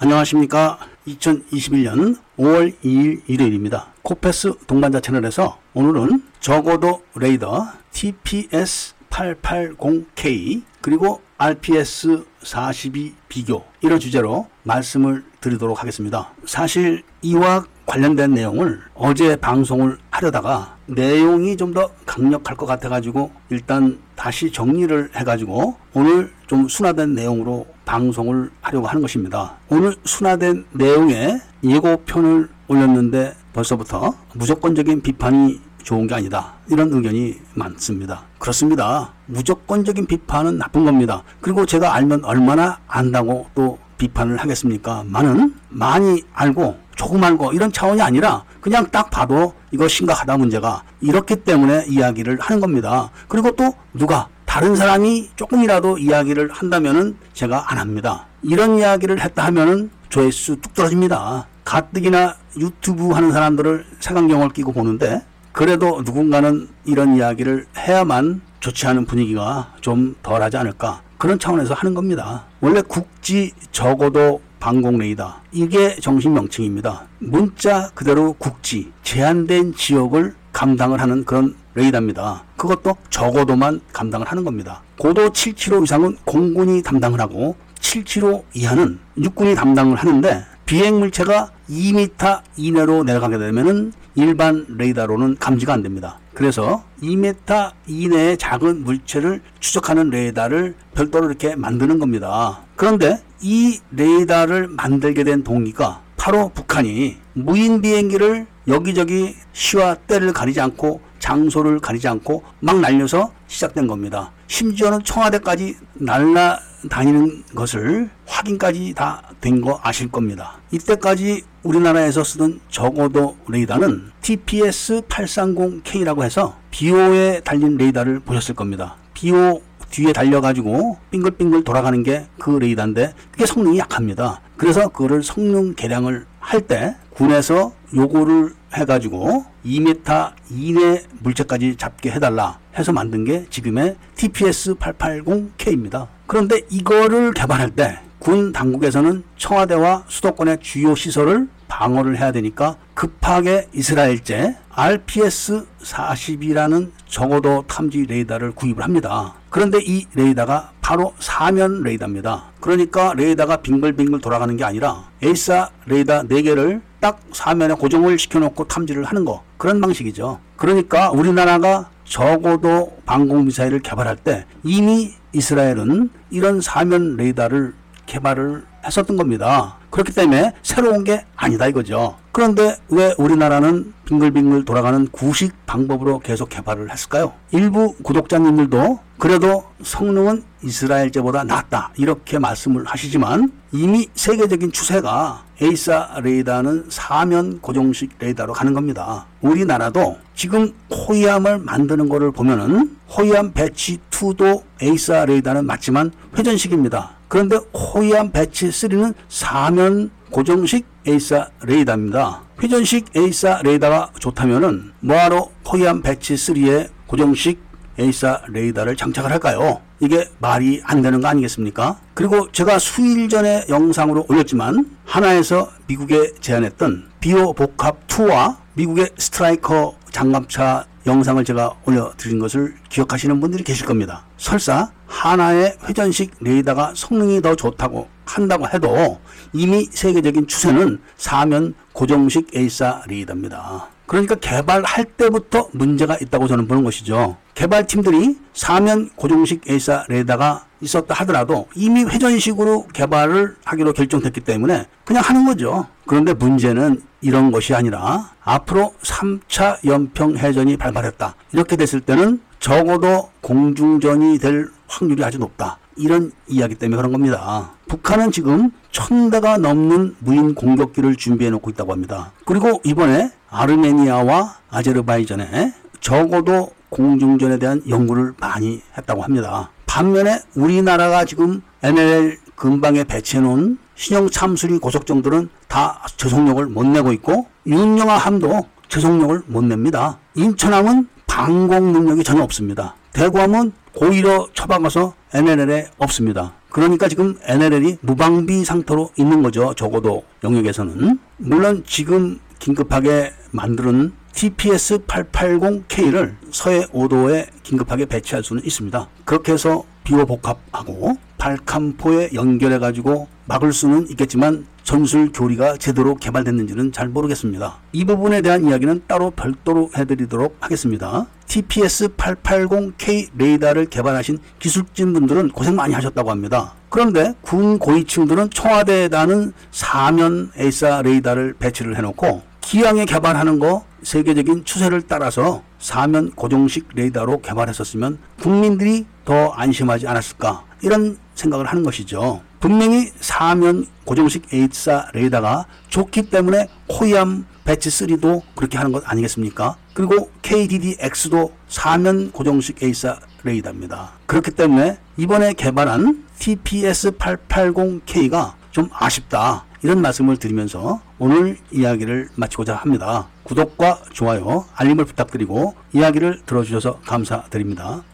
안녕하십니까. 2021년 5월 2일 일요일입니다. 코페스 동반자 채널에서 오늘은 적어도 레이더 TPS 880K 그리고 RPS 42 비교 이런 주제로 말씀을 드리도록 하겠습니다. 사실 이와 관련된 내용을 어제 방송을 하려다가 내용이 좀 더 강력할 것 같아가지고 일단 다시 정리를 해가지고 오늘 좀 순화된 내용으로 방송을 하려고 하는 것입니다. 오늘 순화된 내용에 예고편을 올렸는데 벌써부터 무조건적인 비판이 좋은 게 아니다. 이런 의견이 많습니다. 그렇습니다. 무조건적인 비판은 나쁜 겁니다. 그리고 제가 알면 얼마나 안다고 또 비판을 하겠습니까? 많은 많이 알고 조금 알고 이런 차원이 아니라 그냥 딱 봐도 이거 심각하다 문제가 이렇기 때문에 이야기를 하는 겁니다. 그리고 또 누가 다른 사람이 조금이라도 이야기를 한다면은 제가 안 합니다. 이런 이야기를 했다 하면은 조회수 뚝 떨어집니다. 가뜩이나 유튜브 하는 사람들을 색안경을 끼고 보는데 그래도 누군가는 이런 이야기를 해야만 좋지 않은 분위기가 좀 덜하지 않을까 그런 차원에서 하는 겁니다. 원래 국지 적어도 방공 레이더 이게 정식 명칭입니다. 문자 그대로 국지 제한된 지역을 감당을 하는 그런 레이더입니다. 그것도 적어도만 감당을 하는 겁니다. 고도 7km 이상은 공군이 담당을 하고 7km 이하는 육군이 담당을 하는데 비행 물체가 2m 이내로 내려가게 되면은 일반 레이더로는 감지가 안 됩니다. 그래서 2m 이내의 작은 물체를 추적하는 레이더를 별도로 이렇게 만드는 겁니다. 그런데 이 레이더를 만들게 된 동기가 바로 북한이 무인 비행기를 여기저기 시와 때를 가리지 않고 장소를 가리지 않고 막 날려서 시작된 겁니다. 심지어는 청와대까지 날라 다니는 것을 확인까지 다 된 거 아실 겁니다. 이때까지 우리나라에서 쓰던 적어도 레이더는 TPS-830K라고 해서 BO에 달린 레이더를 보셨을 겁니다. BO 뒤에 달려가지고 빙글빙글 돌아가는 게 그 레이더인데 그게 성능이 약합니다. 그래서 그거를 성능 개량을 할 때 군에서 요거를 해가지고 2m 이내 물체까지 잡게 해달라 해서 만든 게 지금의 TPS-880K입니다. 그런데 이거를 개발할 때 군 당국에서는 청와대와 수도권의 주요 시설을 방어를 해야 되니까 급하게 이스라엘제 RPS-40이라는 저고도 탐지 레이더를 구입을 합니다. 그런데 이 레이더가 바로 사면 레이더입니다. 그러니까 레이더가 빙글빙글 돌아가는 게 아니라 AESA 레이더 4개를 딱 사면에 고정을 시켜놓고 탐지를 하는 거 그런 방식이죠. 그러니까 우리나라가 저고도 방공미사일을 개발할 때 이미 이스라엘은 이런 사면 레이더를 개발을 했었던 겁니다. 그렇기 때문에 새로운 게 아니다 이거죠. 그런데 왜 우리나라는 빙글빙글 돌아가는 구식 방법으로 계속 개발을 했을까요? 일부 구독자님들도 그래도 성능은 이스라엘 제보다 낫다 이렇게 말씀을 하시지만 이미 세계적인 추세가 AESA 레이더는 사면 고정식 레이더로 가는 겁니다. 우리나라도 지금 호위함을 만드는 거를 보면은 호위함 batch 2도 AESA 레이더는 맞지만 회전식입니다. 그런데 호위함 batch 3는 사면 고정식 AESA 레이더입니다. 회전식 AESA 레이더가 좋다면은 뭐하러 호위함 batch 3에 고정식 AESA 레이더를 장착을 할까요? 이게 말이 안 되는 거 아니겠습니까? 그리고 제가 수일 전에 영상으로 올렸지만 한화에서 미국에 제안했던 비호 복합 2와 미국의 스트라이커 장갑차 영상을 제가 올려드린 것을 기억하시는 분들이 계실 겁니다. 설사 한화의 회전식 레이더가 성능이 더 좋다고 한다고 해도 이미 세계적인 추세는 사면 고정식 AESA 레이더입니다. 그러니까 개발할 때부터 문제가 있다고 저는 보는 것이죠. 개발팀들이 사면 고정식 AESA 레이더가 있었다 하더라도 이미 회전식으로 개발을 하기로 결정됐기 때문에 그냥 하는 거죠. 그런데 문제는 이런 것이 아니라 앞으로 3차 연평 해전이 발발했다. 이렇게 됐을 때는 적어도 공중전이 될 확률이 아주 높다. 이런 이야기 때문에 그런 겁니다. 북한은 지금 천 대가 넘는 무인 공격기를 준비해 놓고 있다고 합니다. 그리고 이번에 아르메니아와 아제르바이잔에 적어도 공중전에 대한 연구를 많이 했다고 합니다. 반면에 우리나라가 지금 NLL 근방에 배치해 놓은 신형 참수리 고속정들은 다 제속력을 못 내고 있고 윤영아 함도 제속력을 못 냅니다. 인천함은 방공 능력이 전혀 없습니다. 대구함은 고의로 처박아서 NLL에 없습니다. 그러니까 지금 NLL이 무방비 상태로 있는 거죠. 저고도 영역에서는. 물론 지금 긴급하게 만드는 TPS-880K를 서해 5도에 긴급하게 배치할 수는 있습니다. 그렇게 해서 비호 복합하고 발칸포에 연결해 가지고 막을 수는 있겠지만 전술 교리가 제대로 개발됐는지는 잘 모르겠습니다. 이 부분에 대한 이야기는 따로 별도로 해드리도록 하겠습니다. TPS-880K 레이더를 개발하신 기술진 분들은 고생 많이 하셨다고 합니다. 그런데 군 고위층들은 청와대에 다는 사면 AESA 레이더를 배치를 해놓고 기왕에 개발하는 거 세계적인 추세를 따라서 사면 고정식 레이더로 개발했었으면 국민들이 더 안심하지 않았을까 이런 생각을 하는 것이죠. 분명히 사면 고정식 AESA 레이더가 좋기 때문에 호위함 batch 3도 그렇게 하는 것 아니겠습니까? 그리고 KDDX도 사면 고정식 AESA 레이더입니다. 그렇기 때문에 이번에 개발한 TPS-880K가 좀 아쉽다. 이런 말씀을 드리면서 오늘 이야기를 마치고자 합니다. 구독과 좋아요, 알림을 부탁드리고 이야기를 들어주셔서 감사드립니다.